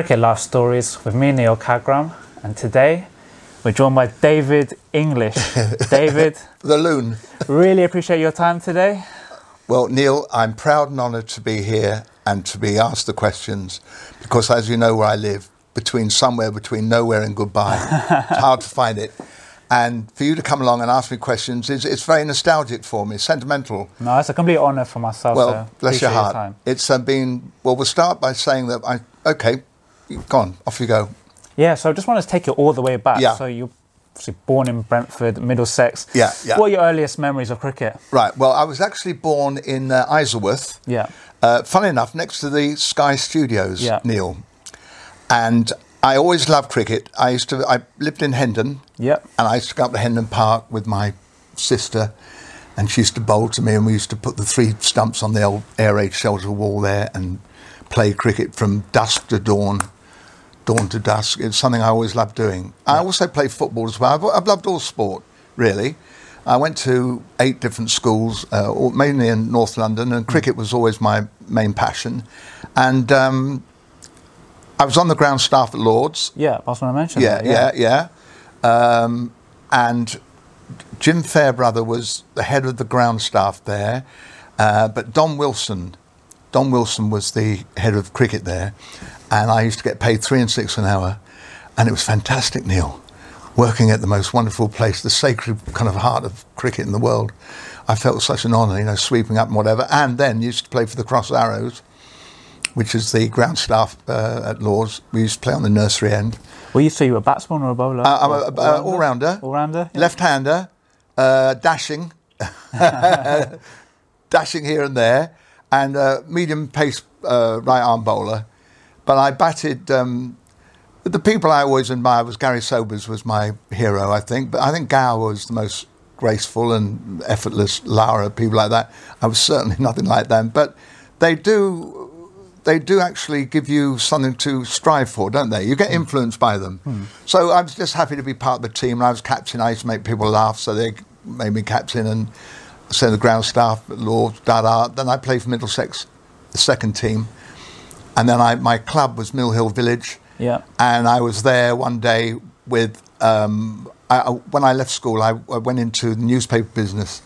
Cricket Life Stories with me, Neil Kagram, and today we're joined by David English. David, The loon. really appreciate your time today. Well, Neil, I'm proud and honoured to be here and to be asked the questions because, as you know, where I live, between somewhere between nowhere and goodbye, it's hard to find it. And for you to come along and ask me questions is it's very nostalgic for me, sentimental. No, it's a complete honour for myself. Well, so bless your heart. time. it's uh, been well. We'll start by saying that I okay, go on, off you go. Yeah, so I just wanted to take you all the way back. Yeah. So you're obviously born in Brentford, Middlesex. Yeah, yeah. What are your earliest memories of cricket? Right. Well, I was actually born in uh, Isleworth. Yeah. Uh, funny enough, next to the Sky Studios, Yeah. Neil. And I always loved cricket. I used to. I lived in Hendon. Yep. And I used to go up to Hendon Park with my sister, and she used to bowl to me, and we used to put the three stumps on the old air raid shelter wall there and play cricket from dusk to dawn, dawn to dusk. It's something I always loved doing. I also played football as well. I've, I've loved all sport, really. I went to eight different schools, uh, mainly in North London, and cricket was always my main passion. And um, I was on the ground staff at Lords. Yeah, I was going to mention Yeah, that. yeah, yeah. Um, and Jim Fairbrother was the head of the ground staff there, uh, but Don Wilson, Don Wilson was the head of cricket there, and I used to get paid three and six an hour, and it was fantastic, Neil, working at the most wonderful place, the sacred kind of heart of cricket in the world. I felt such an honour, you know, sweeping up and whatever, and then used to play for the Cross Arrows. Which is the ground staff uh, at Lords. We used to play on the nursery end. Were you so you were a batsman or a bowler? Uh, I'm a, a, all rounder, All rounder. Yeah. left-hander, uh, dashing, dashing here and there, and uh, medium pace uh, right arm bowler. But I batted. Um, the people I always admired was Gary Sobers was my hero, I think. But I think Gower was the most graceful and effortless. Lara, people like that. I was certainly nothing like them. But they do. They do actually give you something to strive for, don't they? You get influenced by them. So I was just happy to be part of the team. And I was captain. I used to make people laugh, so they made me captain and send the ground staff, Lord, da da. Then I played for Middlesex, the second team, and then I my club was Mill Hill Village. Yeah. And I was there one day with, um, I, I- when I left school, I, I went into the newspaper business,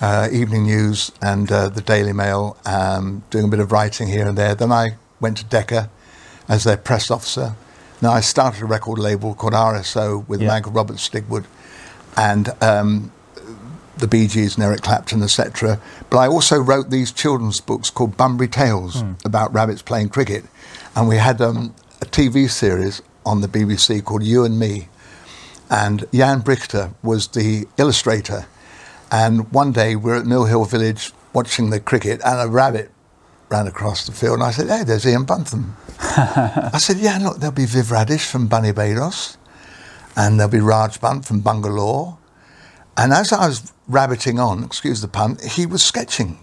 uh, evening news and uh, the Daily Mail, um, doing a bit of writing here and there. Then I went to Decca as their press officer. Now I started a record label called RSO with Yeah. a man called Robert Stigwood and um, the Bee Gees and Eric Clapton, etc. But I also wrote these children's books called Bunbury Tales about rabbits playing cricket. And we had um, a TV series on the BBC called You and Me. And Jan Brychta was the illustrator. And one day we we're at Mill Hill Village watching the cricket, and a rabbit ran across the field. And I said, Hey, there's Ian Buntham. I said, Yeah, look, there'll be Viv Radish from Bunny Bados, and there'll be Raj Bunt from Bangalore. And as I was rabbiting on, excuse the pun, he was sketching.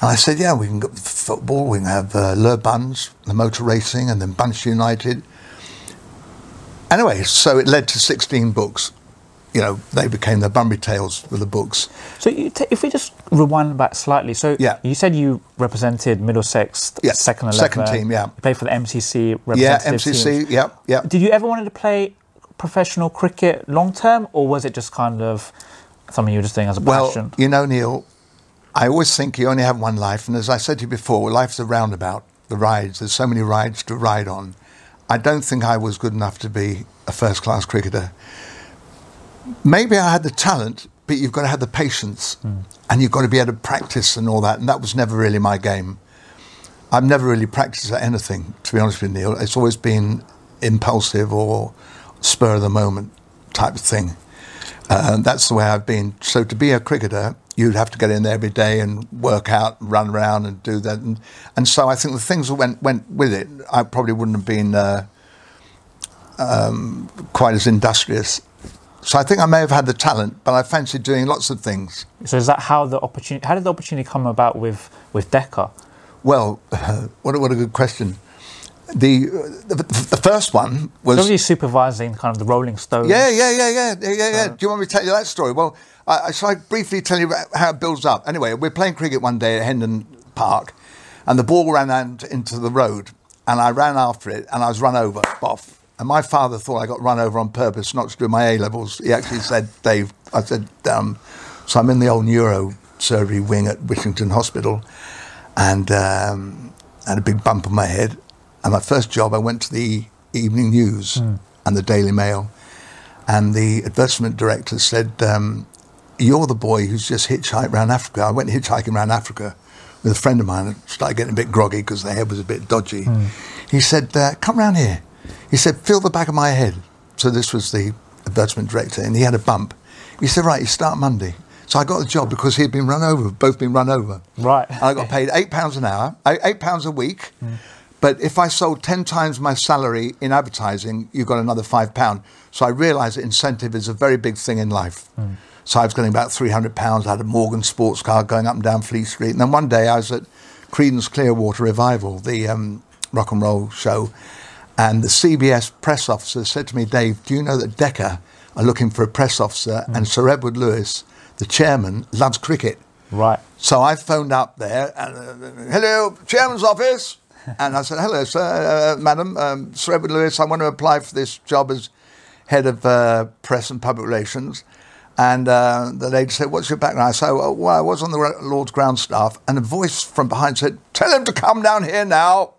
And I said, Yeah, we can go football, we can have uh, Le Buns, the motor racing, and then Bunch United. Anyway, so it led to 16 books. You know, they became the Bunbury Tales for the books. So you t- if we just rewind back slightly, so Yeah. you said you represented Middlesex Yeah, second eleven, second team, yeah. You played for the MCC Yeah, representative MCC, teams. yeah, yeah. Did you ever wanted to play professional cricket long term, or was it just kind of something you were just doing as a question. Well, passion? you know, Neil, I always think you only have one life. And as I said to you before, life's a roundabout, the rides. There's so many rides to ride on. I don't think I was good enough to be a first class cricketer. Maybe I had the talent, but you've got to have the patience hmm. and you've got to be able to practice and all that. And that was never really my game. I've never really practiced at anything, to be honest with you, Neil. It's always been impulsive or spur of the moment type of thing. Uh, that's the way I've been. So to be a cricketer, you'd have to get in there every day and work out, and run around, and do that. And, and so I think the things that went went with it, I probably wouldn't have been uh, um, quite as industrious. So I think I may have had the talent, but I fancied doing lots of things. so is that how the opportunity? How did the opportunity come about with with Decca? Well, what a, what a good question. The, the the first one was Obviously supervising kind of the Rolling Stones. Yeah, yeah, yeah, yeah, yeah, yeah, yeah. Do you want me to tell you that story? Well, I, I, shall I briefly tell you how it builds up? Anyway, we're playing cricket one day at Hendon Park, and the ball ran out into the road, and I ran after it, and I was run over. Boff. And my father thought I got run over on purpose, not to do my A levels. He actually said, "Dave," I said, um, "So I'm in the old neuro surgery wing at Whittington Hospital, and um, had a big bump on my head. And my first job, I went to the Evening News and the Daily Mail, and the advertisement director said, um, "You're the boy who's just hitchhiked around Africa." I went hitchhiking around Africa with a friend of mine. and started getting a bit groggy because the head was a bit dodgy. He said, uh, "Come round here." He said, "Feel the back of my head." So this was the advertisement director, and he had a bump. He said, "Right, you start Monday." So I got the job because he'd been run over, both been run over. Right. And I got paid eight pounds an hour, eight eight pounds a week. But if I sold ten times my salary in advertising, you got another five pound. So I realised that incentive is a very big thing in life. So I was getting about three hundred pounds. I had a Morgan sports car going up and down Fleet Street. And then one day I was at Creedence Clearwater Revival, the um, rock and roll show, and the CBS press officer said to me, "Dave, do you know that Decca are looking for a press officer, and Sir Edward Lewis, the chairman, loves cricket." Right. So I phoned up there, and, uh, hello, chairman's office. And I said, hello, sir, uh, madam, um, Sir Edward Lewis, I want to apply for this job as head of uh, press and public relations. And uh, the lady said, what's your background? I said, oh, well, I was on the Lord's ground staff. And a voice from behind said, tell him to come down here now.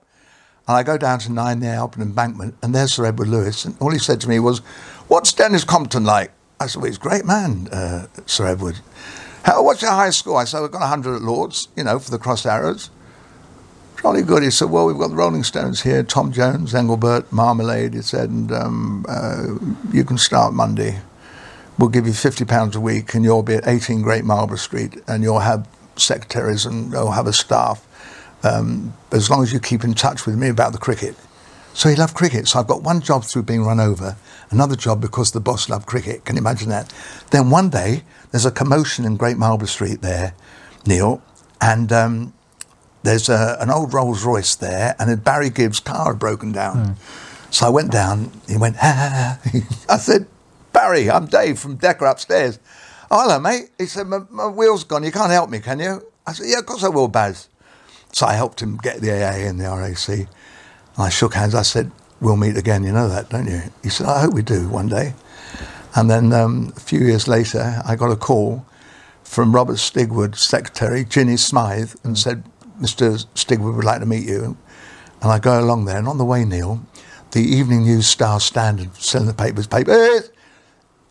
And I go down to 9 the Albert Embankment, and there's Sir Edward Lewis. And all he said to me was, What's Denis Compton like? I said, Well, he's a great man, uh, Sir Edward. How, what's your high score? I said, We've got 100 at Lords, you know, for the cross arrows. Jolly good. He said, Well, we've got the Rolling Stones here, Tom Jones, Engelbert, Marmalade. He said, And um, uh, you can start Monday. We'll give you £50 a week, and you'll be at 18 Great Marlborough Street, and you'll have secretaries and you'll have a staff um, as long as you keep in touch with me about the cricket. So he loved cricket. So I've got one job through being run over, another job because the boss loved cricket. Can you imagine that? Then one day there's a commotion in Great Marlborough Street there, Neil, and um, there's a, an old Rolls Royce there, and then Barry Gibb's car had broken down. So I went down. He went, ha. I said, Barry, I'm Dave from Decca upstairs. Oh, hello, mate. He said, my, my wheel's gone. You can't help me, can you? I said, yeah, of course I will, Baz. So I helped him get the AA and the RAC. And I shook hands. I said, we'll meet again. You know that, don't you? He said, I hope we do one day. And then um, a few years later, I got a call from Robert Stigwood, secretary, Ginny Smythe, and said, Mr. Stigwood would like to meet you. And I go along there, and on the way, Neil, the Evening News Star Standard selling the papers, papers,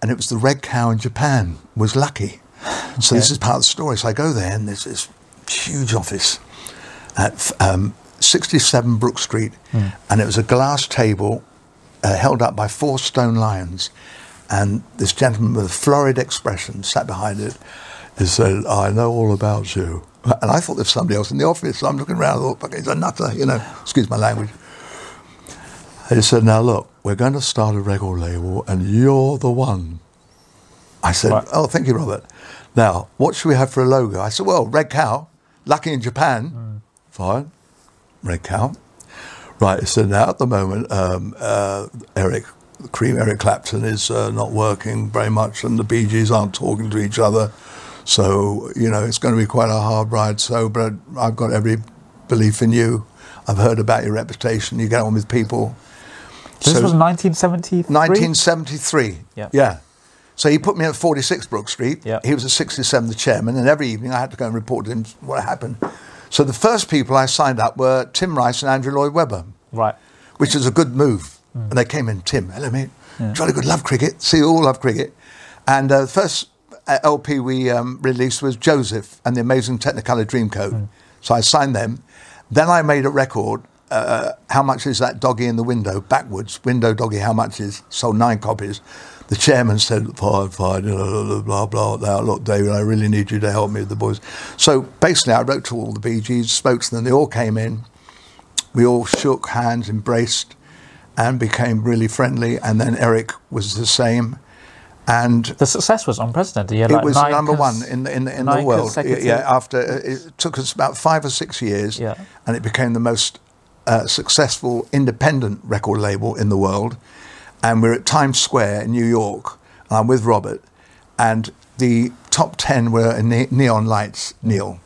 and it was the red cow in Japan was lucky. So this is part of the story. So I go there, and there's this huge office at um, 67 Brook Street, and it was a glass table uh, held up by four stone lions. And this gentleman with a florid expression sat behind it and said, I know all about you. And I thought there was somebody else in the office. So I'm looking around, I thought, "Fuck, he's a nutter, you know, excuse my language. And he said, Now look, we're going to start a record label, and you're the one. I said, Right. Oh, thank you, Robert. Now, what should we have for a logo? I said, Well, Red Cow, lucky in Japan. Fine. Red Cow. Right, he said, Now, at the moment, um, uh, Eric, Cream Eric Clapton is uh, not working very much, and the Bee Gees aren't talking to each other. So, you know, it's going to be quite a hard ride. So, but I've got every belief in you. I've heard about your reputation. You get on with people. This So- was 1973. 1973. Yeah. Yeah. So he put me at 46 Brook Street. Yeah. He was at 67, the chairman, and every evening I had to go and report to him what happened. So the first people I signed up were Tim Rice and Andrew Lloyd Webber, Right. which is a good move. And they came in, Tim, hello mate, jolly good, love cricket. See, you all love cricket. And uh, the first LP we um, released was Joseph and the Amazing Technicolor Dreamcoat. So I signed them. Then I made a record. Uh, how much is that doggy in the window? Backwards, window doggy. How much is? Sold nine copies. The chairman said, "Fine, fine." Know, blah blah. Now, look, David, I really need you to help me with the boys. So basically, I wrote to all the Bee Gees, spoke to them. They all came in. We all shook hands, embraced, and became really friendly. And then Eric was the same. And The success was unprecedented. It like was number one in the, in the, in the world. Yeah, after it took us about five or six years, Yeah. and it became the most uh, successful independent record label in the world. And we're at Times Square in New York. And I'm with Robert, and the top ten were in ne- neon lights, Neil.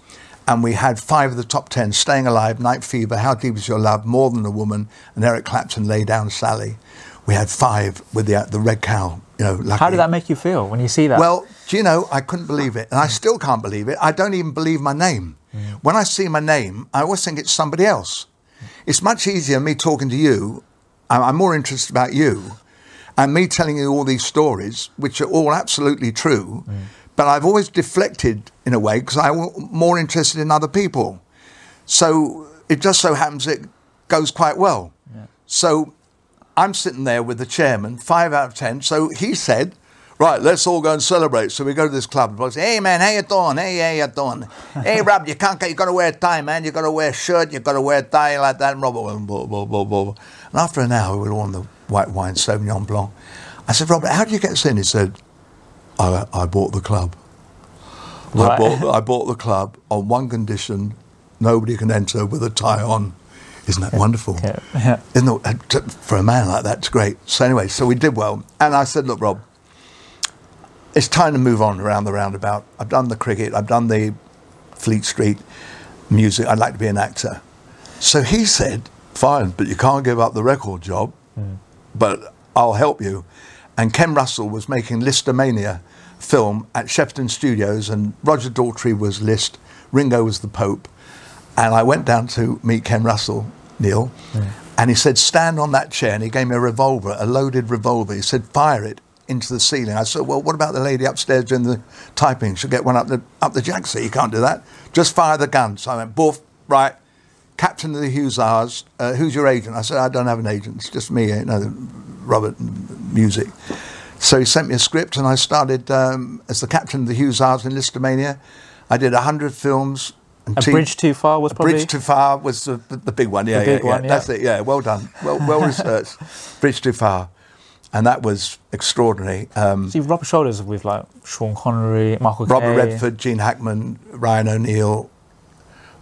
and we had five of the top ten: "Staying Alive," "Night Fever," "How Deep Is Your Love," "More Than a Woman," and Eric Clapton, "Lay Down, Sally." We had five with the the Red Cow. You know, How did that make you feel when you see that? Well, do you know, I couldn't believe it, and I still can't believe it. I don't even believe my name. Mm. When I see my name, I always think it's somebody else. It's much easier me talking to you. I'm I'm more interested about you, and me telling you all these stories, which are all absolutely true. Mm. But I've always deflected in a way because I'm more interested in other people. So it just so happens it goes quite well. So I'm sitting there with the chairman, five out of ten. So he said, "Right, let's all go and celebrate." So we go to this club. And I say, "Hey man, how you doing? Hey, how you doing? hey Rob, you can't get. You got to wear a tie, man. You got to wear a shirt. You got to wear a tie like that." And Robert went blah blah blah blah. And after an hour, we were on the white wine Sauvignon Blanc. I said, "Robert, how did you get us in?" He said, "I, I bought the club. I bought I bought the club on one condition: nobody can enter with a tie on." Isn't that wonderful? Yeah, yeah. Isn't it, uh, for a man like that, it's great. So anyway, so we did well, and I said, "Look, Rob, it's time to move on around the roundabout. I've done the cricket, I've done the Fleet Street music. I'd like to be an actor." So he said, "Fine, but you can't give up the record job, but I'll help you." And Ken Russell was making Lisztomania film at Shepperton Studios, and Roger Daltrey was Liszt, Ringo was the Pope, and I went down to meet Ken Russell, Neil, and he said, "Stand on that chair," and he gave me a revolver, a loaded revolver. He said, "Fire it." Into the ceiling. I said, "Well, what about the lady upstairs doing the typing? She'll get one up the up the jack seat. You can't do that. Just fire the gun." So I went, "Boof, right." Captain of the Hussars, uh, who's your agent? I said, I don't have an agent. It's just me, you know, Robert Music. So he sent me a script, and I started um, as the captain of the Hussars in Lisztomania. I did 100 films. And A two- bridge too far was probably. Bridge Too Far was the, the, big one. Yeah, big yeah, one, yeah. That's it. Yeah, well done. Well, well researched. Bridge Too Far. And that was extraordinary. Um, See, Robert Shoulders with like Sean Connery, Michael Robert Caine. Redford, Gene Hackman, Ryan O'Neill,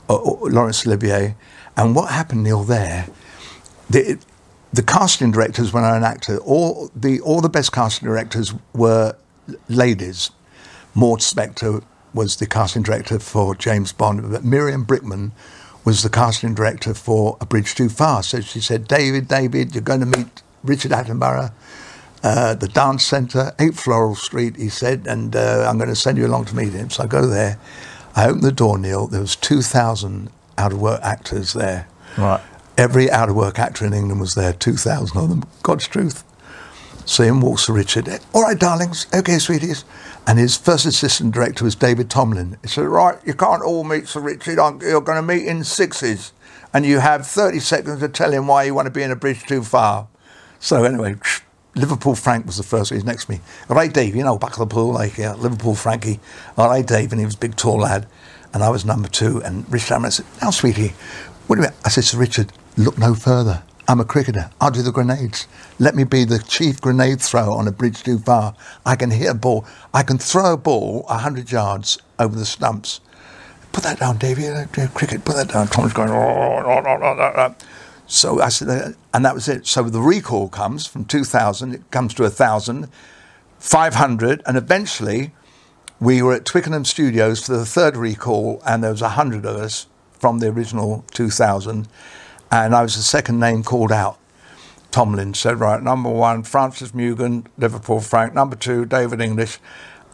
uh, uh, Laurence Olivier. And what happened, Neil, there, the, the casting directors, when I an actor, all the, all the best casting directors were ladies. Maude Spector was the casting director for James Bond, but Miriam Brickman was the casting director for A Bridge Too Far. So she said, David, David, you're going to meet Richard Attenborough uh, the dance centre, 8 Floral Street, he said, and uh, I'm going to send you along to meet him. So I go there. I open the door, Neil. There was 2,000 out-of-work actors there. Right. Every out-of-work actor in England was there, 2,000 of them. God's truth. So in walks Richard. All right, darlings. Okay, sweeties. And his first assistant director was David Tomblin. He said, right, you can't all meet Sir Richard. You're going to meet in sixes. And you have 30 seconds to tell him why you want to be in a bridge too far. So anyway, Liverpool Frank was the first. He's next to me. All right, Dave, you know, back of the pool, like yeah, Liverpool Frankie. All right, Dave, and he was a big, tall lad, and I was number two. And Richard Hammond said, "Now, sweetie, what do you mean?" I said Sir Richard, "Look no further. I'm a cricketer. I'll do the grenades. Let me be the chief grenade thrower on a bridge too far. I can hit a ball. I can throw a ball hundred yards over the stumps." Put that down, Davey. Uh, uh, Cricket, put that down. Tom's going. "Oh, oh, oh, oh, oh, oh." So I said, uh, and that was it. So the recall comes from 2,000, it comes to 1,000, 500, and eventually we were at Twickenham Studios for the third recall, and there was 100 of us from the original 2,000, and I was the second name called out. Tomblin said, right, number one, Francis Mugan, Liverpool Frank. Number two, David English.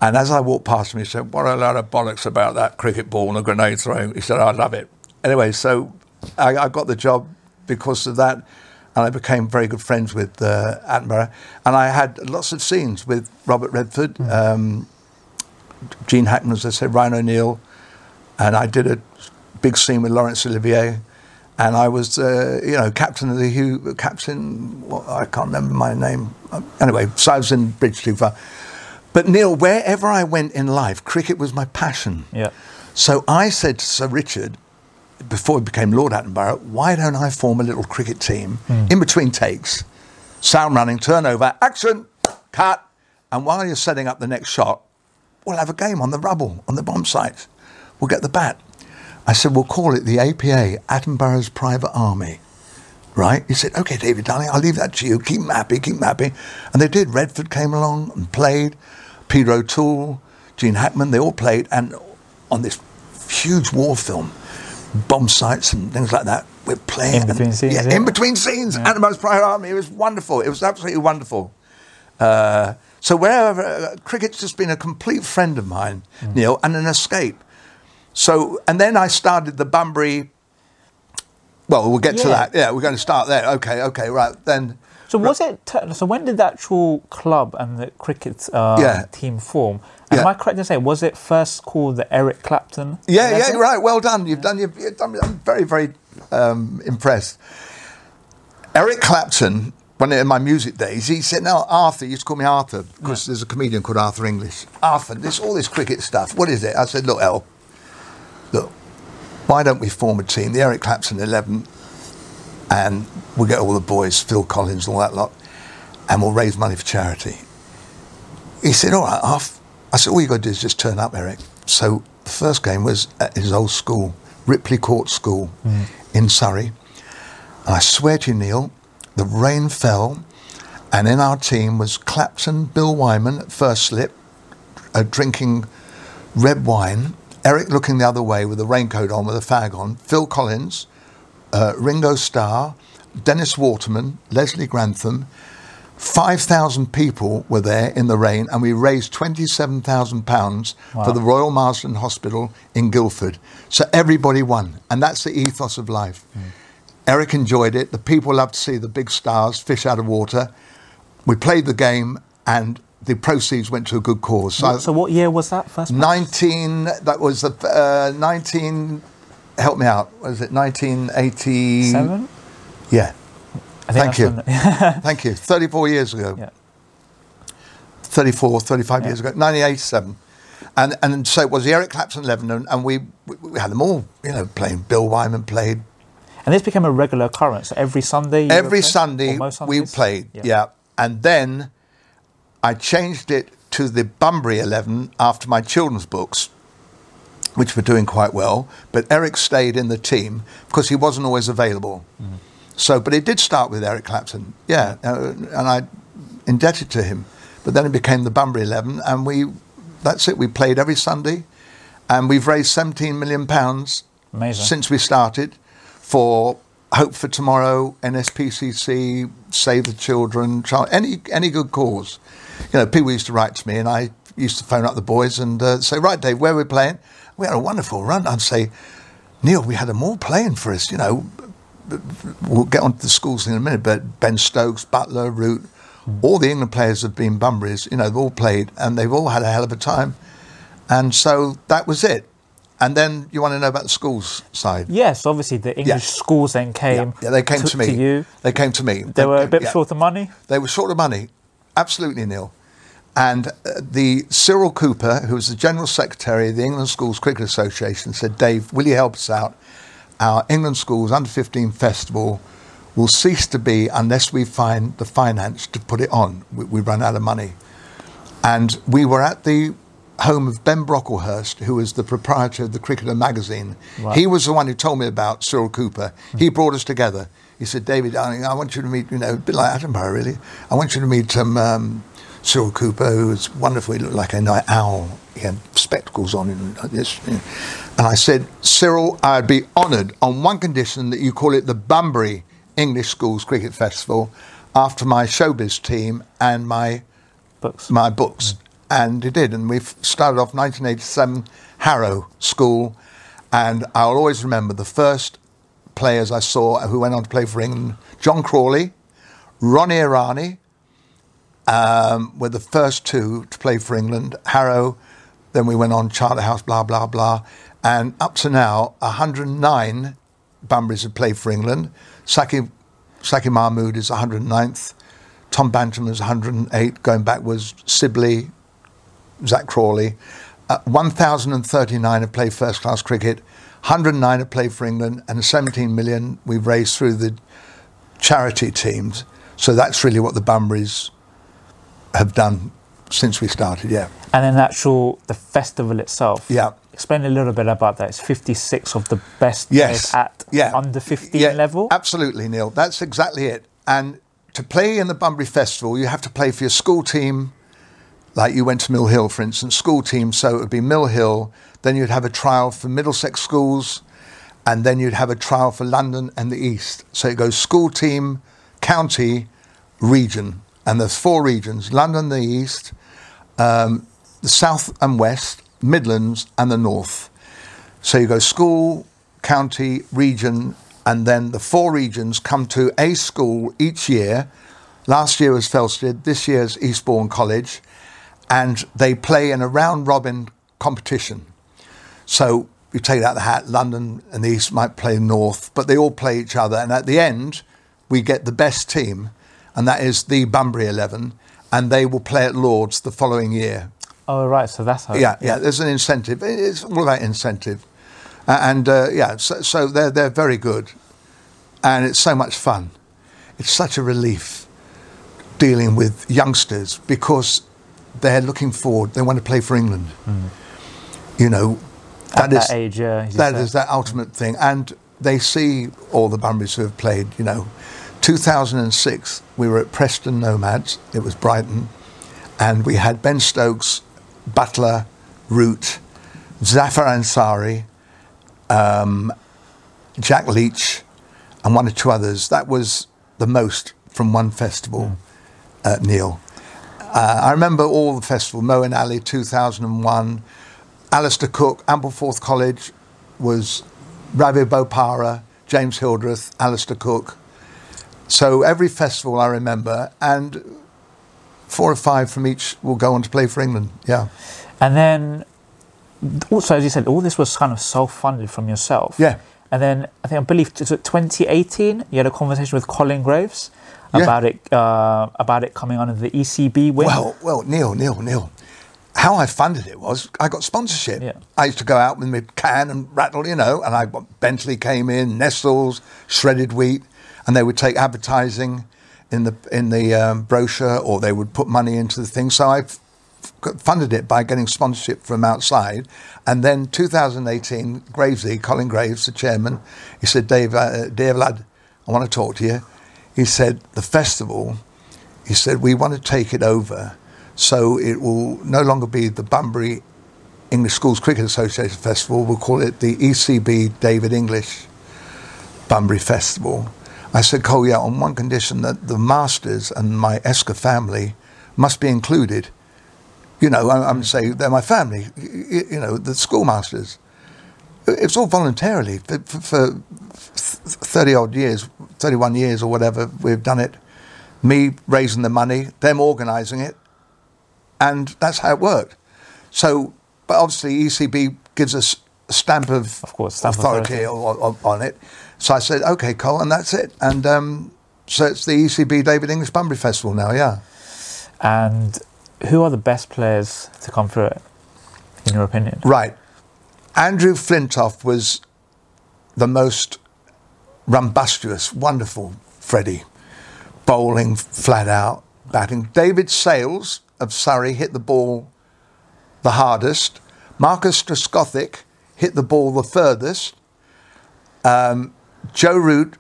And as I walked past him, he said, what a load of bollocks about that cricket ball and a grenade throwing. He said, I love it. Anyway, so I, I got the job because of that. And I became very good friends with uh, Attenborough. And I had lots of scenes with Robert Redford, um, Gene Hackman, as I said, Ryan O'Neill. And I did a big scene with Laurence Olivier. And I was, uh, you know, captain of the Hugh, captain, well, I can't remember my name. Anyway, so I was in Bridge Too Far. But Neil, wherever I went in life, cricket was my passion. Yeah. So I said to Sir Richard, before he became Lord Attenborough, why don't I form a little cricket team in between takes, sound running, turnover, action, cut, and while you're setting up the next shot, we'll have a game on the rubble, on the bomb sites. We'll get the bat. I said, we'll call it the APA, Attenborough's Private Army. Right? He said, okay, David, darling, I'll leave that to you. Keep them happy, keep them happy. And they did. Redford came along and played. Peter O'Toole, Gene Hackman, they all played. And on this huge war film, bomb sites and things like that. We're playing In between and- scenes, Yeah, yeah. in between scenes. Animals Private Army. It was wonderful. It was absolutely wonderful. Uh, so wherever uh, cricket's just been a complete friend of mine, Mm. Neil, and an escape. So and then I started the Bunbury. Well, we'll get to that. Yeah, we're going to start there. Okay, okay, right then. So was it? So when did the actual club and the cricket uh, Yeah. team form? And Yeah. am I correct in saying was it first called the Eric Clapton? Yeah, yeah, right. Well done. You've done. You've, you've done. I'm very, very um, impressed. Eric Clapton, when in my music days, he said, "No, Arthur." He used to call me Arthur because there's a comedian called Arthur English. Arthur, this all this cricket stuff. What is it? I said, "Look, El, look, why don't we form a team, the Eric Clapton Eleven, and we'll get all the boys, Phil Collins, and all that lot, and we'll raise money for charity." He said, "All right." Arf. I said, "All you got to do is just turn up, Eric." So the first game was at his old school, Ripley Court School, in Surrey. And I swear to you, Neil, the rain fell, and in our team was Clapton, Bill Wyman at first slip, uh, drinking red wine. Eric looking the other way with a raincoat on, with a fag on. Phil Collins, uh, Ringo Starr, Dennis Waterman, Leslie Grantham. 5,000 people were there in the rain, and we raised £27,000 Wow. for the Royal Marsden Hospital in Guildford. So everybody won, and that's the ethos of life. Eric enjoyed it. The people loved to see the big stars fish out of water. We played the game, and the proceeds went to a good cause. So, So what year was that first? 19, that was the uh, 19, help me out, was it 1980? Seven. Yeah, Thank you. thank you. 34 years ago. yeah. 34, 35 years ago, 1987. And, and so it was the Eric Clapton 11, and, and we, we, we had them all, you know, playing. Bill Wyman played. And this became a regular occurrence. Every Sunday. Every? Sunday we played, yeah. And then I changed it to the Bunbury 11 after my children's books, which were doing quite well. But Eric stayed in the team because he wasn't always available. Mm. So, but it did start with Eric Clapton, yeah, uh, and I indebted to him. But then it became the Bunbury 11, and we, that's it. We played every Sunday, and we've raised 17 million pounds Amazing. since we started for Hope for Tomorrow, NSPCC, Save the Children, child, any any good cause. You know, people used to write to me, and I used to phone up the boys and uh, say, "Right, Dave, where are we playing?" We had a wonderful run. I'd say, "Neil, we had them all playing for us." You know, we'll get on to the schools in a minute, but Ben Stokes, Buttler, Root, all the England players have been Bunburys. You know, they've all played, and they've all had a hell of a time. And so that was it. And then you want to know about the schools side? Yes, obviously the English schools then came. Yeah, they came to, me. you. They came to me. They were a bit yeah. short of money. They were short of money, absolutely, Neil. And uh, the Cyril Cooper, who was the General Secretary of the England Schools Cricket Association, said, Dave, will you help us out? Our England Schools Under 15 Festival will cease to be unless we find the finance to put it on. We, we run out of money. And we were at the home of Ben Brocklehurst, who was the proprietor of the Cricketer magazine. Right. He was the one who told me about Cyril Cooper. He brought us together. He said, David, darling, I want you to meet, you know, a bit like Attenborough, really. I want you to meet um, um, Cyril Cooper, who was wonderful. He looked like a night owl. He had spectacles on and like this. And I said, Cyril, I'd be honoured on one condition that you call it the Bunbury English Schools Cricket Festival after my showbiz team and my Books. my books. And he did. And we started off 1987, Harrow School. And I'll always remember the first players I saw who went on to play for England John Crawley, Ronnie Irani um, were the first two to play for England. Harrow, then we went on Charterhouse, blah, blah, blah. And up to now, 109 Bunburys have played for England. Saki, Saki Mahmood is 109th. Tom Banton is 108. Going back was Sibley, Zak Crawley. Uh, 1,039 have played first class cricket. 109 have played for England. And 17 million we've raised through the charity teams. So that's really what the Bunburys have done since we started, yeah. And then actual the festival itself. Yeah. Explain a little bit about that. It's 56 of the best Yes. at yeah. under 15 Yeah, level. Absolutely, Neil. That's exactly it. And to play in the Bunbury Festival, you have to play for your school team like you went to Mill Hill, for instance, school team, so it would be Mill Hill, then you'd have a trial for Middlesex schools, and then you'd have a trial for London and the East. So it goes school team, county, region, and there's four regions London, the East, um, the South and West, Midlands, and the North. So you go school, county, region, and then the four regions come to a school each year. Last year was Felsted, this year's Eastbourne College, and they play in a round robin competition. So you take out the hat, London and the East might play North, but they all play each other. And at the end, we get the best team, and that is the Bunbury 11, and they will play at Lords the following year. Oh, right. So that's how. Yeah, yeah, there's an incentive. It's all about incentive. Uh, and uh, yeah, so, so they're, they're very good. And it's so much fun. It's such a relief dealing with youngsters because they're looking forward. They want to play for England. You know, At that is that age, yeah. that is that ultimate thing. And they see all the Bunburys who have played, you know. 2006, we were at Preston Nomads, it was Brighton, and we had Ben Stokes, Buttler, Root, Zafar Ansari, um, Jack Leach, and one or two others. That was the most from one festival, uh, Neil. Uh, I remember all the festival, Moeen Ali 2001, Alastair Cook, Ampleforth College was Ravi Bopara, James Hildreth, Alastair Cook. So every festival I remember, and four or five from each will go on to play for England. Yeah. And then, also, as you said, all this was kind of self funded from yourself. Yeah. And then I think I believe it was 2018. You had a conversation with Colin Graves Yeah. about it uh, about it coming under the ECB wing. Well, well, Neil, Neil, Neil. How I funded it was I got sponsorship. Yeah. I used to go out with my can and rattle, you know, and I Bentley came in, Nestles, shredded wheat, and they would take advertising in the in the um, brochure, or they would put money into the thing. So I f- funded it by getting sponsorship from outside, and then 2018, Gravesy, Colin Graves, the chairman, he said, "Dave, uh, dear lad, I want to talk to you." He said, "The festival." He said, We want to take it over so it will no longer be the Bunbury English Schools Cricket Association Festival. We'll call it the ECB David English Bunbury Festival. I said, Cole, yeah, on one condition that the Masters and my ESCA family must be included. You know, I- I'm saying they're my family, y- you know, the schoolmasters. It's all voluntarily for, for, for 30 odd years, 31 years or whatever, we've done it. Me raising the money, them organising it, and that's how it worked. So, but obviously ECB gives us a stamp of, Of course, stamp authority on, on, on it. So I said, okay, Cole, and that's it. And um, so it's the ECB David English Bunbury Festival now, yeah. And who are the best players to come through it, in your opinion? Right. Andrew Flintoff was the most rumbustious, wonderful Freddie. Bowling flat out, batting. David Sales of Surrey hit the ball the hardest. Marcus Trescothick hit the ball the furthest. Um, Joe Root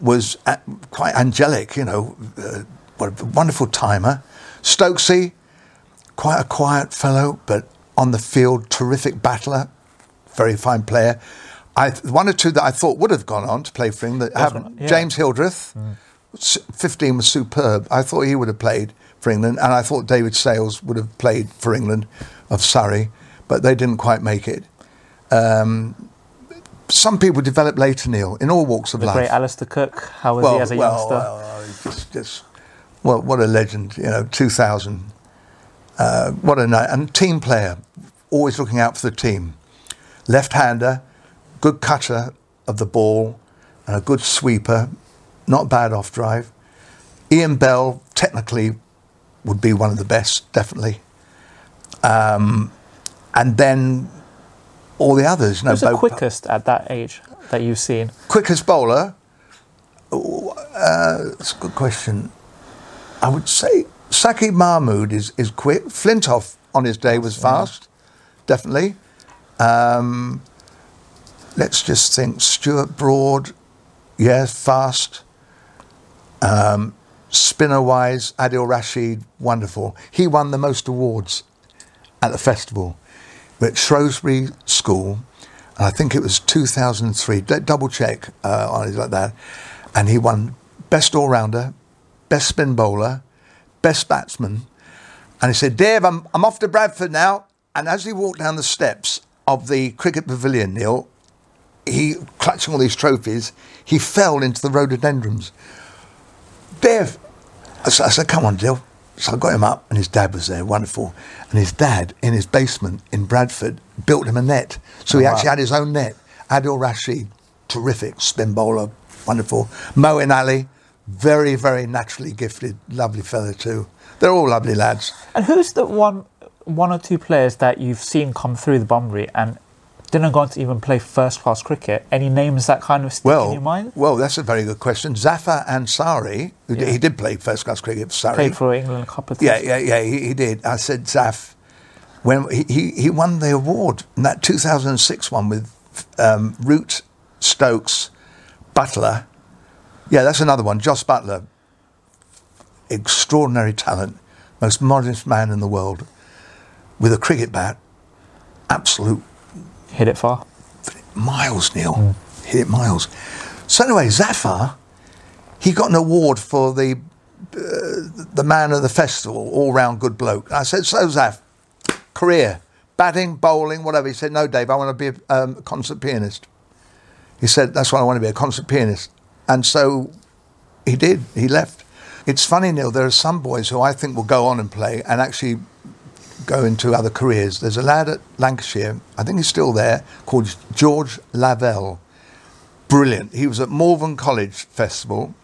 was uh, quite angelic, you know, uh, what a wonderful timer. Stokesy, quite a quiet fellow, but on the field, terrific battler, very fine player. I, one or two that I thought would have gone on to play for England haven't. yeah. James Hildreth, s- 15 was superb. I thought he would have played for England, and I thought David Sales would have played for England of Surrey, but they didn't quite make it. Um, some people develop later, Neil, in all walks of The life great Alastair Cook, how was he as a youngster? well, well, just, just well, what a legend! You know, two thousand. Uh, what a night! And team player, always looking out for the team. Left-hander, good cutter of the ball, and a good sweeper. Not bad off drive. Ian Bell, technically, would be one of the best, definitely. Um, and then all the others. You know, Who's the quickest at that age that you've seen? quickest bowler? Uh, that's a good question. I would say Saki Mahmood is, is quick. Flintoff on his day was fast, definitely. Um, let's just think. Stuart Broad, yes, fast. Um, spinner wise, Adil Rashid, wonderful. He won the most awards at the festival. At Shrewsbury School, and I think it was 2003. D- double check uh, on it like that. And he won best all rounder, best spin bowler, best batsman. And he said, Dave, I'm, I'm off to Bradford now. And as he walked down the steps of the cricket pavilion, Neil, he, clutching all these trophies, he fell into the rhododendrons. Dave, I said, I said, come on, Dill. So I got him up, and his dad was there, wonderful. And his dad, in his basement in Bradford, built him a net. So he Oh, wow. actually had his own net. Adil Rashid, terrific spin bowler, wonderful. Moeen Ali, very, very naturally gifted, lovely fellow too. They're all lovely lads. And who's the one, one or two players that you've seen come through the Bunbury and didn't go on to even play first class cricket? Any names that kind of stick Well, in your mind? well, that's a very good question. Zafar Ansari, who Yeah. he did play first class cricket for Surrey. Played for England a couple of Yeah, yeah, yeah, he, he did. I said, Zaf, when he, he, he won the award in that 2006 one with um, Root, Stokes, Buttler. Yeah, that's another one. Jos Buttler, extraordinary talent, most modest man in the world, with a cricket bat, absolute Hit it far. miles, Neil. Hit it miles. So anyway, Zafar, he got an award for the uh, the man of the festival, all round good bloke. I said, so Zaf, career, batting, bowling, whatever. He said, no, Dave, I want to be a um, concert pianist. He said, that's what I want to be, a concert pianist. And so he did. He left. It's funny, Neil. There are some boys who I think will go on and play and actually go into other careers. There's a lad at Lancashire, I think he's still there, called George Lavelle. Brilliant. He was at Malvern College Festival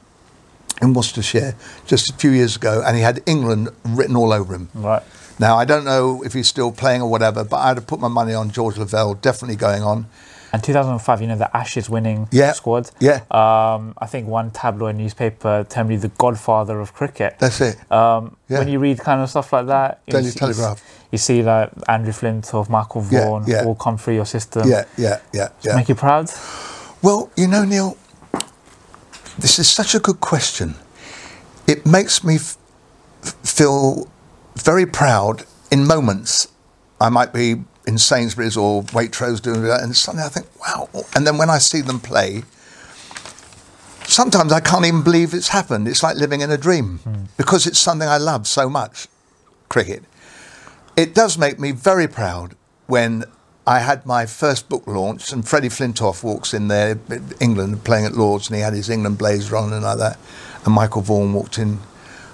in Worcestershire just a few years ago, and he had England written all over him. Right. Now, I don't know if he's still playing or whatever, but I'd have put my money on George Lavelle, definitely going on. And 2005, you know, the Ashes winning Yeah. squad. Yeah. Um, I think one tabloid newspaper termed you the godfather of cricket. That's it. Um, Yeah. When you read kind of stuff like that, you Daily see- Telegraph. You see like Andrew Flintoff, Michael Yeah, Vaughan, yeah. all come through your system. Yeah, yeah, yeah, yeah. Make you proud. Well, you know, Neil, this is such a good question. It makes me f- feel very proud in moments. I might be in Sainsbury's or Waitrose doing that, and suddenly I think, wow. And then when I see them play, sometimes I can't even believe it's happened. It's like living in a dream hmm. because it's something I love so much cricket. It does make me very proud when I had my first book launch and Freddie Flintoff walks in there, England, playing at Lords, and he had his England blazer on and like that. And Michael Vaughan walked in.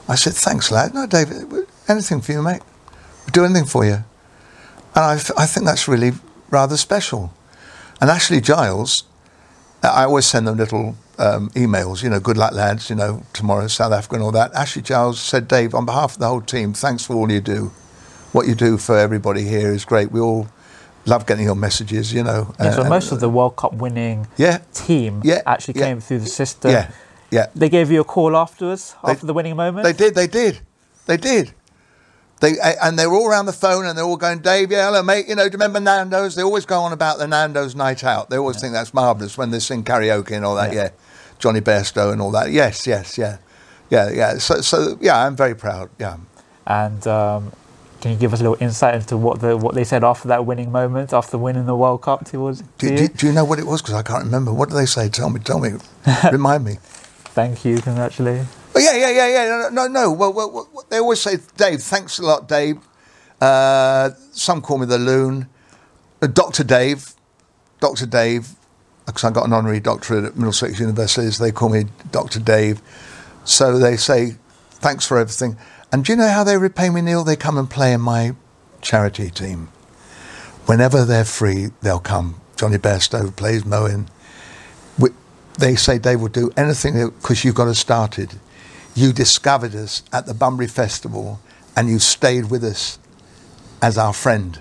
I said, Thanks, lad. No, David, anything for you, mate. We'll do anything for you. And I, I think that's really rather special. And Ashley Giles, I always send them little um, emails, you know, good luck, lads, you know, tomorrow, South Africa and all that. Ashley Giles said, Dave, on behalf of the whole team, thanks for all you do. What you do for everybody here is great. We all love getting your messages, you know. Yeah, so Uh, most of the World Cup winning Yeah. team Yeah, actually yeah. came through the system. Yeah, yeah. They gave you a call afterwards, They- after the winning moment? They did, they did, they did. They and they were all around the phone and they're all going, Dave, yeah, hello, mate. You know, do you remember Nando's? They always go on about the Nando's night out. They always think that's marvelous when they sing karaoke and all that. Yeah. Yeah, Johnny Bairstow and all that. Yes, yes, yeah, yeah, yeah. So, so yeah, I'm very proud. Yeah. And um, can you give us a little insight into what the what they said after that winning moment, after winning the World Cup towards to Do, you? do, do you know what it was? Because I can't remember. What did they say? Tell me, tell me. Remind me. Thank you, congratulations. Oh, yeah, yeah, yeah, yeah. No, no, no. Well, well, well, they always say, Dave, thanks a lot, Dave. Uh, some call me the loon. Uh, Dr. Dave. Dr. Dave, because I got an honorary doctorate at Middlesex University, so they call me Dr. Dave. So they say, thanks for everything. And do you know how they repay me, Neil? They come and play in my charity team. Whenever they're free, they'll come. Johnny Bairstow plays Moeen. They say they will do anything because you've got us started. You discovered us at the Bunbury Festival and you stayed with us as our friend.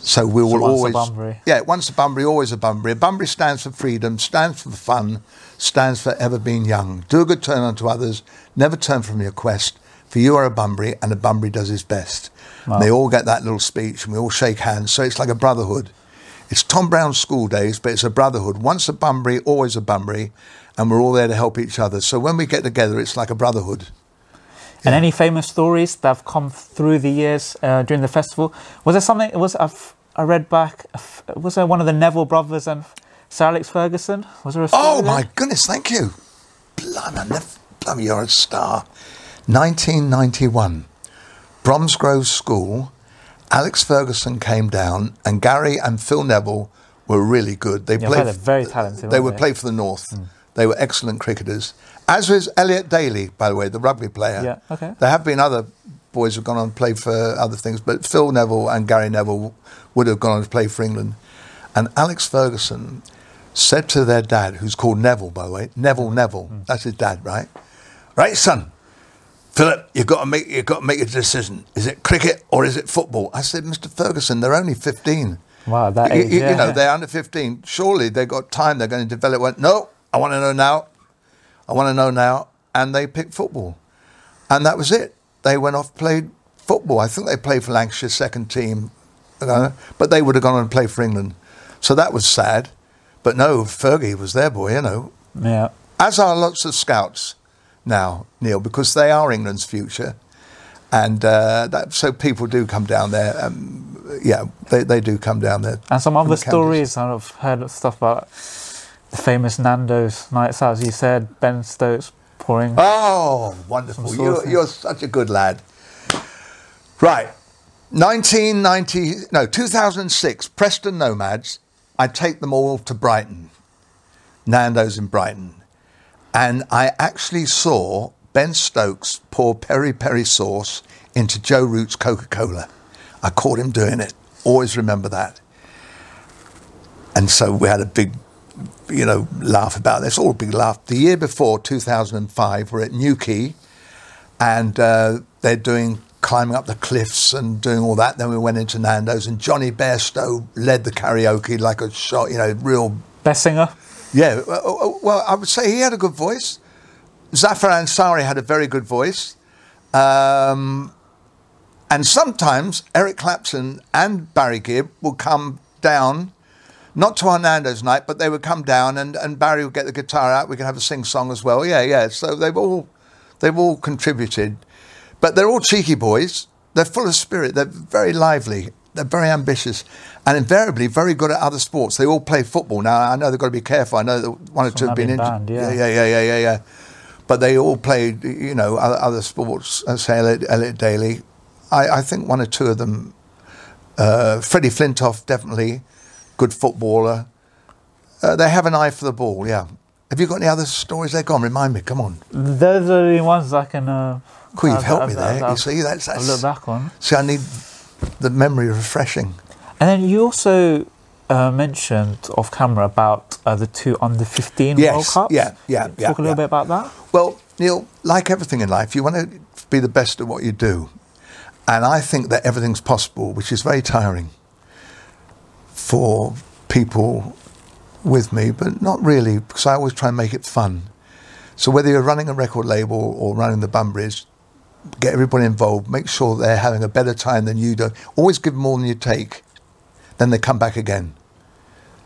So we will once a always. Bunbury. Yeah, once a Bunbury, always a Bunbury. A Bunbury stands for freedom, stands for fun, stands for ever being young. Do a good turn unto others, never turn from your quest, for you are a Bunbury and a Bunbury does his best. Wow. And they all get that little speech and we all shake hands. So it's like a brotherhood. It's Tom Brown's school days, but it's a brotherhood. Once a Bunbury, always a Bunbury. And we're all there to help each other. So when we get together, it's like a brotherhood. And any famous stories that have come through the years uh, during the festival? Was there something? It was I've, I read back? Was there one of the Neville brothers and Sir Alex Ferguson? Was there a Oh there? my goodness, thank you. Blimey, blimey, you're a star. 1991, Bromsgrove School. Alex Ferguson came down, and Gary and Phil Neville were really good. They Yeah, played. they're very talented, They would they? play for the North. They were excellent cricketers. As was Elliot Daly, by the way, the rugby player. Yeah, okay. There have been other boys who've gone on to play for other things, but Phil Neville and Gary Neville would have gone on to play for England. And Alex Ferguson said to their dad, who's called Neville, by the way, Neville Neville, hmm. that's his dad, right? Right, son. Philip, you've got to make you've got to make a decision. Is it cricket or is it football? I said, Mr. Ferguson, they're only fifteen. Wow, that You- age, you, you know, they're under fifteen. Surely they've got time. They're going to develop. Went, no, I want to know now. I want to know now. And they picked football, and that was it. They went off played football. I think they played for Lancashire second team, uh, but they would have gone on and played for England. So that was sad. But no, Fergie was their boy. You know, yeah. as are lots of scouts now, Neil, because they are England's future, and uh, that, so people do come down there. Um, yeah, they, they do come down there. And some other the stories I've heard of stuff about the famous Nando's nights out. As you said, Ben Stokes pouring. Oh, wonderful! You're, you're such a good lad. Right, 1990, no, 2006, Preston Nomads. I take them all to Brighton, Nando's in Brighton, and I actually saw Ben Stokes pour peri peri sauce into Joe Root's Coca Cola. I caught him doing it. Always remember that. And so we had a big, you know, laugh about this. All big laugh. The year before, 2005, we're at Newquay, and uh, they're doing climbing up the cliffs and doing all that. Then we went into Nando's, and Jonny Bairstow led the karaoke like a shot, you know, real Best singer? yeah, well, well, I would say he had a good voice. Zafar Ansari had a very good voice. Um, and sometimes Eric Clapton and Barry Gibb will come down, not to our Nando's night, but they would come down and, and Barry would get the guitar out. We could have a sing song as well. Yeah, yeah. So they've all they've all contributed, but they're all cheeky boys. They're full of spirit. They're very lively. They're very ambitious, and invariably very good at other sports. They all play football now. I know they've got to be careful. I know that one or two have been injured. banned, yeah. yeah, yeah, yeah, yeah, yeah. But they all played, you know, other, other sports. I say Elliot, Elliot Daly. I, I think one or two of them. Uh, Freddie Flintoff, definitely, good footballer. Uh, they have an eye for the ball. Yeah. Have you got any other stories? They're gone. Remind me. Come on. Those are the only ones I can. Uh, Cool, you've I've- helped I've- me there. I've- you see, that's, that's back on. See, I need the memory refreshing. And then you also uh, mentioned off camera about uh, the two under 15 World Yes, Cups. yeah, yeah, Talk yeah, a little yeah. bit about that. Well, Neil, like everything in life, you want to be the best at what you do. And I think that everything's possible, which is very tiring for people with me, but not really, because I always try and make it fun. So whether you're running a record label or running the Bunbury's, get everybody involved, make sure they're having a better time than you do. Always give more than you take, then they come back again.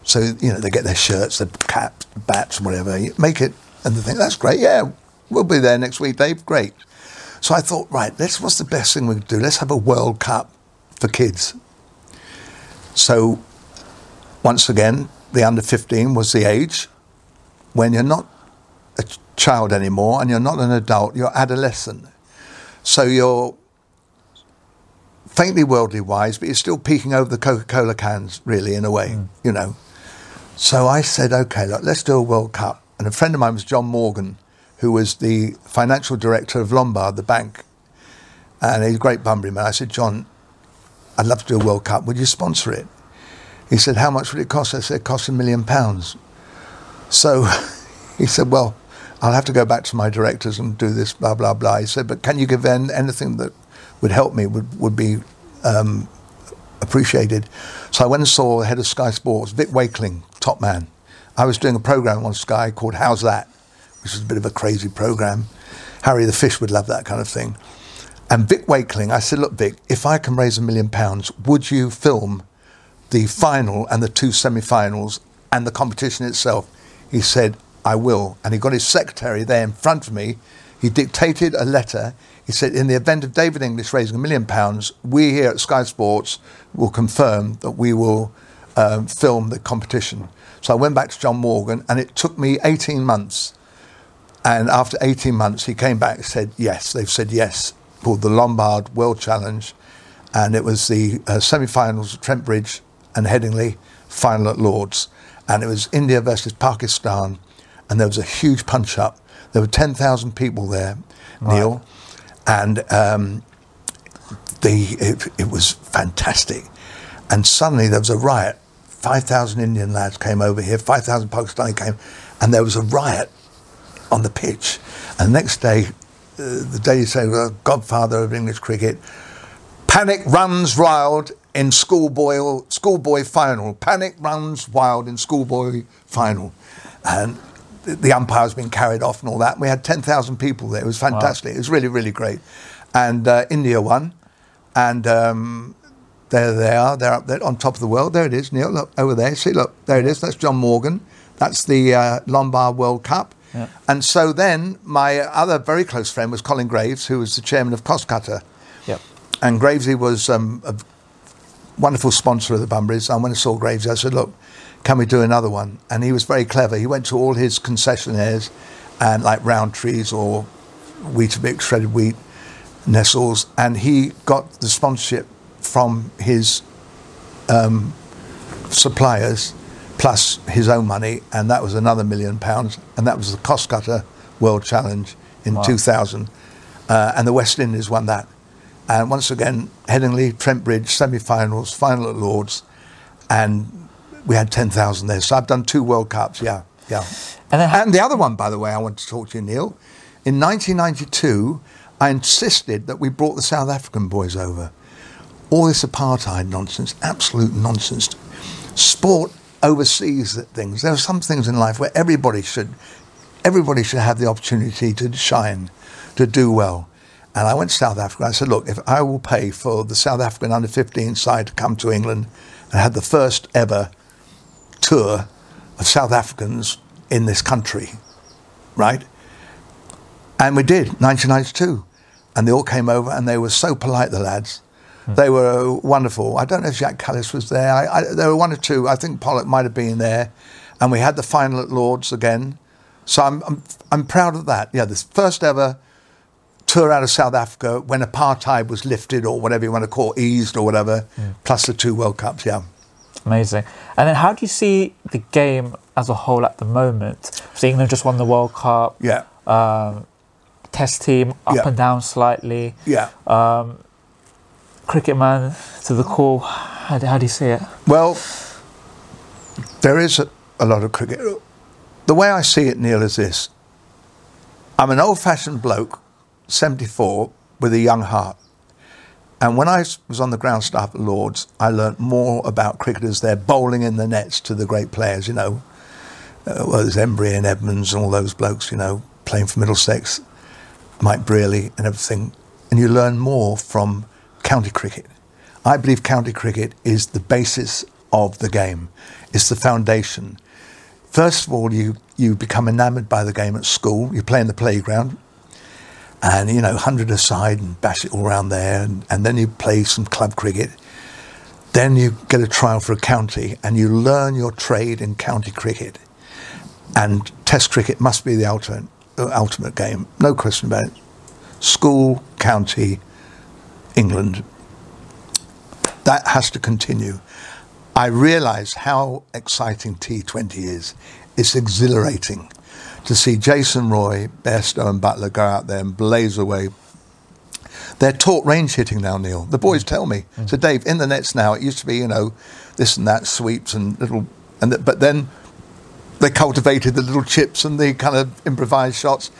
So, you know, they get their shirts, their caps, bats, whatever. You Make it, and they think, that's great, yeah, we'll be there next week, Dave, great. So I thought, right, let's, what's the best thing we could do? Let's have a World Cup for kids. So, once again, the under 15 was the age when you're not a child anymore and you're not an adult, you're adolescent. So you're faintly worldly wise, but you're still peeking over the Coca Cola cans, really, in a way, mm. you know. So I said, okay, look, let's do a World Cup. And a friend of mine was John Morgan, who was the financial director of Lombard, the bank. And he's a great Bunbury man. I said, John, I'd love to do a World Cup. Would you sponsor it? He said, how much would it cost? I said, it costs a million pounds. So he said, well, I'll have to go back to my directors and do this, blah, blah, blah. He said, but can you give in anything that would help me, would, would be um, appreciated. So I went and saw the head of Sky Sports, Vic Wakeling, top man. I was doing a program on Sky called How's That, which is a bit of a crazy program. Harry the Fish would love that kind of thing. And Vic Wakeling, I said, look, Vic, if I can raise a million pounds, would you film the final and the two semi-finals and the competition itself? He said, I will. And he got his secretary there in front of me. He dictated a letter. He said, in the event of David English raising a million pounds, we here at Sky Sports will confirm that we will um, film the competition. So I went back to John Morgan, and it took me 18 months. And after 18 months, he came back and said, yes, they've said yes for the Lombard World Challenge. And it was the uh, semi finals at Trent Bridge and Headingley, final at Lords. And it was India versus Pakistan. And there was a huge punch up. There were 10,000 people there, Right. Neil. And um, the, it, it was fantastic. And suddenly there was a riot. 5,000 Indian lads came over here, 5,000 Pakistani came, and there was a riot on the pitch. And the next day, uh, the day you say, well, godfather of English cricket, panic runs wild in schoolboy, schoolboy final. Panic runs wild in schoolboy final. And the, the umpire's been carried off and all that. We had 10,000 people there. It was fantastic. It was really, really great. And uh, India won. And um, there they are. They're up there on top of the world. There it is, Neil. Look over there. See, look, there it is. That's John Morgan. That's the uh, Lombard World Cup. Yeah. And so then my other very close friend was Colin Graves, who was the chairman of Cost Cutter. Yep. And Gravesy was um, a wonderful sponsor of the Bunburys. And when I saw Graves, I said, look, can we do another one? And he was very clever. He went to all his concessionaires and like Rowntrees or Weetabix, shredded wheat, Nestles, and he got the sponsorship from his um, suppliers plus his own money, and that was another million pounds, and that was the Cost Cutter World Challenge in Wow. 2000, uh, and the West Indies won that. And once again, Headingley, Trent Bridge, semi-finals, final at Lords, and we had 10,000 there. So I've done two World Cups, yeah, yeah. And how- And the other one, by the way, I want to talk to you, Neil. In 1992, I insisted that we brought the South African boys over. All this apartheid nonsense, absolute nonsense. Sport oversees things. There are some things in life where everybody should, everybody should have the opportunity to shine, to do well. And I went to South Africa. I said, look, if I will pay for the South African under 15 side to come to England and have the first ever tour of South Africans in this country, right? And we did, 1992. And they all came over and they were so polite, the lads. Hmm. They were wonderful. I don't know if Jacques Kallis was there. I, I, there were one or two. I think Pollock might have been there. And we had the final at Lords again. So I'm, I'm, I'm proud of that. Yeah, this first ever tour out of South Africa when apartheid was lifted or whatever you want to call it, eased or whatever, plus the two World Cups, yeah. Amazing. And then how do you see the game as a whole at the moment? So England just won the World Cup. Yeah, Um, test team up Yeah. and down slightly. yeah. Cricket man to the core. How, do- how do you see it? Well, there is a, a lot of cricket. The way I see it, Neil, is this I'm an old fashioned bloke, 74, with a young heart. And when I was on the ground staff at Lords, I learnt more about cricketers there bowling in the nets to the great players, you know. Uh, well, there's Emburey and Edmonds and all those blokes, you know, playing for Middlesex, Mike Brearley and everything. And you learn more from county cricket. I believe county cricket is the basis of the game. It's the foundation. First of all, you, you become enamoured by the game at school. You play in the playground and, you know, 100 aside and bash it all around there. And, and then you play some club cricket. Then you get a trial for a county and you learn your trade in county cricket. And Test cricket must be the ultimate, uh, ultimate game, no question about it. School, county, England. That has to continue. I realise how exciting T20 is. It's exhilarating to see Jason Roy, Bairstow, and Buttler go out there and blaze away. They're taught range hitting now, Neil. The boys mm. tell me. Mm. So, Dave, in the nets now, it used to be, you know, this and that, sweeps and little, and th- but then they cultivated the little chips and the kind of improvised shots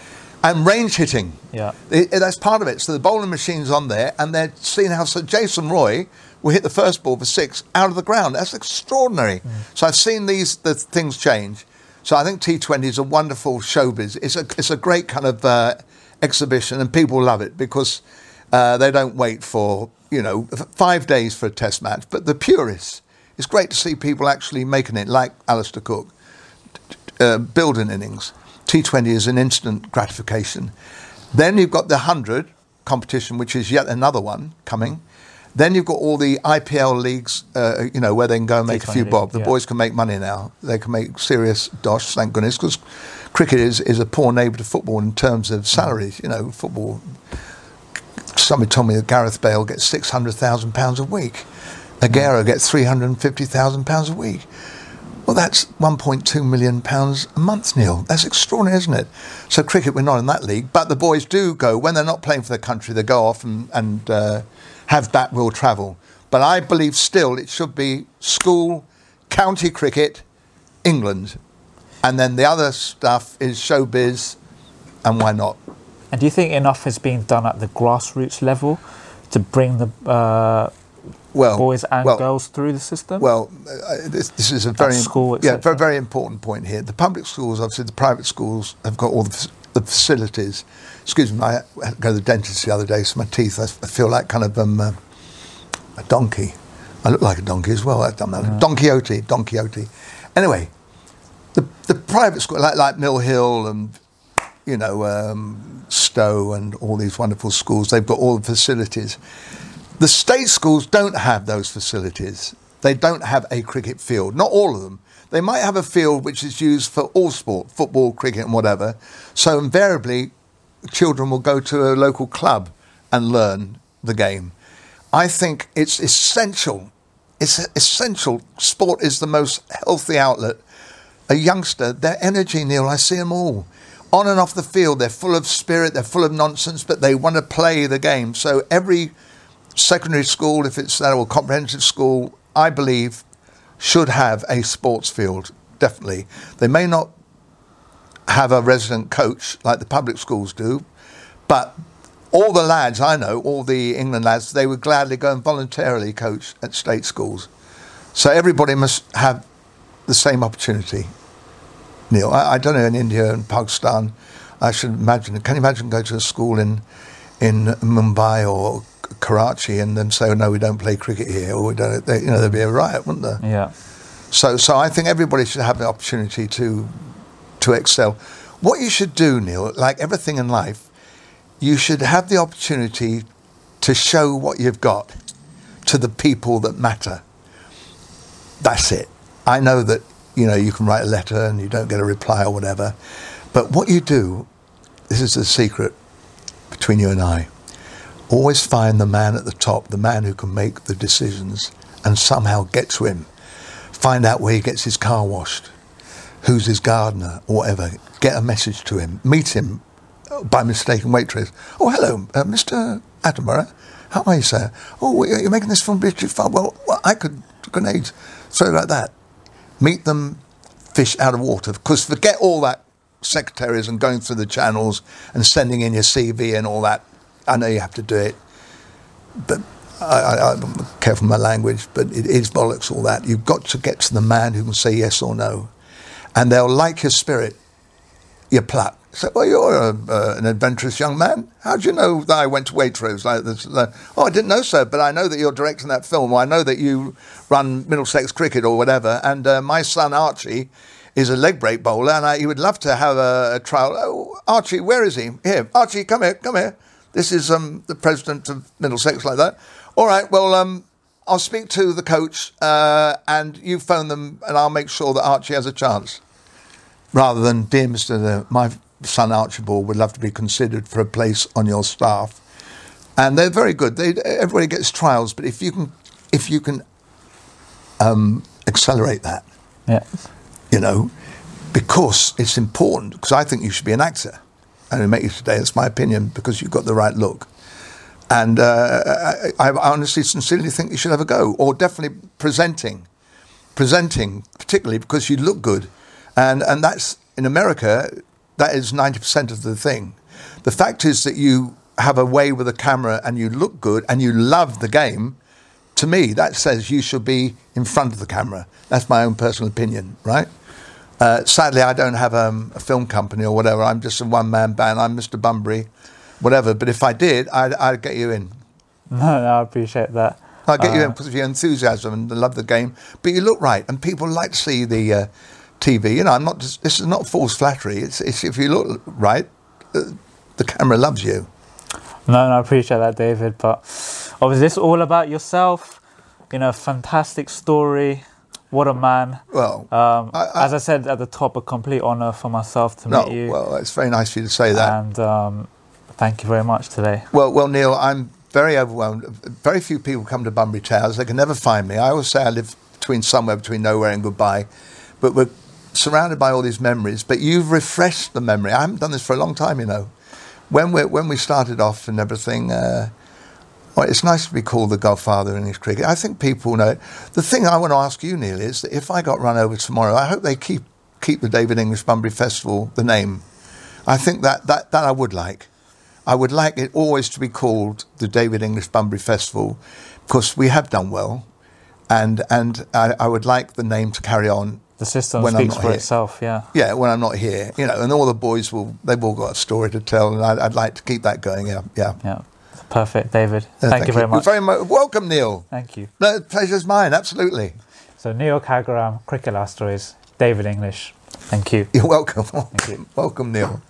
and range hitting. Yeah. It- it- that's part of it. So the bowling machine's on there, and they're seeing how so Jason Roy will hit the first ball for six out of the ground. That's extraordinary. Mm. So I've seen these the things change. So I think T20 is a wonderful showbiz. It's a it's a great kind of uh, exhibition, and people love it because uh, they don't wait for you know five days for a test match. But the purists, it's great to see people actually making it, like Alastair Cook uh, build an innings. T20 is an instant gratification. Then you've got the 100 competition, which is yet another one coming. Then you've got all the IPL leagues, uh, you know, where they can go and make a few T20, bob. The yeah. boys can make money now. They can make serious dosh, thank goodness, because cricket is, is a poor neighbour to football in terms of salaries. You know, football. Somebody told me that Gareth Bale gets six hundred thousand pounds a week. Aguero gets three hundred and fifty thousand pounds a week. Well, that's 1.2 million pounds a month, Neil. That's extraordinary, isn't it? So cricket, we're not in that league, but the boys do go when they're not playing for the country. They go off and, and uh, have back will travel. But I believe still it should be school, county cricket, England, and then the other stuff is showbiz, and why not? And do you think enough is being done at the grassroots level to bring the uh, Well, boys and well, girls through the system? Well, uh, this, this is a very school, yeah, very, very important point here. The public schools, obviously, the private schools have got all the, the facilities. Excuse me, I had to go to the dentist the other day, so my teeth, I, feel like kind of um, uh, a donkey. I look like a donkey as well. I've done that. Don Quixote, Don Quixote. Anyway, the, the private school, like, like Mill Hill and, you know, um, Stowe and all these wonderful schools, they've got all the facilities. The state schools don't have those facilities. They don't have a cricket field. Not all of them. They might have a field which is used for all sport, football, cricket, and whatever. So invariably, children will go to a local club and learn the game. I think it's essential. It's essential. Sport is the most healthy outlet. A youngster, their energy, Neil, I see them all. On and off the field, they're full of spirit, they're full of nonsense, but they want to play the game. So every secondary school, if it's uh, that or comprehensive school, I believe should have a sports field, definitely. They may not have a resident coach like the public schools do, but all the lads I know, all the England lads, they would gladly go and voluntarily coach at state schools. So everybody must have the same opportunity. Neil, I, I don't know in India and Pakistan. I should imagine. Can you imagine going to a school in in Mumbai or Karachi and then say, oh, "No, we don't play cricket here," or we don't. They, you know, there'd be a riot, wouldn't there? yeah. So, so I think everybody should have the opportunity to to excel. What you should do, Neil, like everything in life, you should have the opportunity to show what you've got to the people that matter. That's it. I know that you know you can write a letter and you don't get a reply or whatever, but what you do, this is the secret between you and I. Always find the man at the top, the man who can make the decisions, and somehow get to him. Find out where he gets his car washed, who's his gardener, or whatever. Get a message to him. Meet him by mistaken Waitrose. Oh, hello, uh, Mr. Attenborough. How are you, sir? Oh, you're making this film too far. Well, I could grenades, throw like that. Meet them, fish out of water. Because forget all that secretaries and going through the channels and sending in your CV and all that. I know you have to do it, but I, I'm careful my language, but it is bollocks all that. You've got to get to the man who can say yes or no. And they'll like your spirit, your pluck. So, well, you're a, uh, an adventurous young man. How do you know that I went to Waitrose like this? Uh, oh, I didn't know sir, but I know that you're directing that film, I know that you run Middlesex Cricket or whatever. And uh, my son Archie is a leg break bowler, and I, he would love to have a, a trial. Oh, Archie, where is he? Here, Archie, come here, come here. This is um, the president of Middlesex, like that. All right, well, um, I'll speak to the coach, uh, and you phone them, and I'll make sure that Archie has a chance rather than, dear Mr. My son Archibald would love to be considered for a place on your staff. And they're very good. They, everybody gets trials, but if you can, if you can um, accelerate that, Yeah. you know, because it's important, because I think you should be an actor. And I make you today, that's my opinion, because you've got the right look. And uh, I, I honestly, sincerely think you should have a go, or definitely presenting. Presenting, particularly because you look good. And, and that's, in America, that is 90% of the thing. The fact is that you have a way with a camera and you look good and you love the game. To me, that says you should be in front of the camera. That's my own personal opinion, right? Uh, sadly, I don't have um, a film company or whatever. I'm just a one man band. I'm Mr. Bunbury, whatever. But if I did, I'd, I'd get you in. No, no, I appreciate that. I'd get you Uh, in because of your enthusiasm and the love of the game. But you look right, and people like to see the uh, TV. You know, I'm not. Just, this is not false flattery. It's, it's if you look right, uh, the camera loves you. No, no, I appreciate that, David. But obviously, it's all about yourself. You know, fantastic story. What a man. Well, Um, I- I- as I said at the top, a complete honour for myself to no. meet you. Well, it's very nice for you to say that. and um, thank you very much today. Well, well, Neil, I'm very overwhelmed. Very few people come to Bunbury Towers. They can never find me. I always say I live between somewhere between nowhere and goodbye, but we're surrounded by all these memories. But you've refreshed the memory. I haven't done this for a long time, you know. When we when we started off and everything, uh, well, it's nice to be called the Godfather in English cricket. I think people know it. The thing I want to ask you, Neil, is that if I got run over tomorrow, I hope they keep keep the David English Bunbury Festival the name. I think that that, that I would like. I would like it always to be called the David English Bunbury Festival because we have done well, and and I, I would like the name to carry on. The system When I'm speaks not for here. itself. Yeah. Yeah, when I'm not here, you know, and all the boys will they've all got a story to tell, and I'd, I'd like to keep that going. Yeah, yeah. Yeah. Perfect, David. Uh, thank, you very much. Very much. Welcome, Neil. Thank you. No, the pleasure's mine. Absolutely. So, Neil Kagaram, Cricket Last Stories, David English. Thank you. You're welcome. you. welcome, Neil.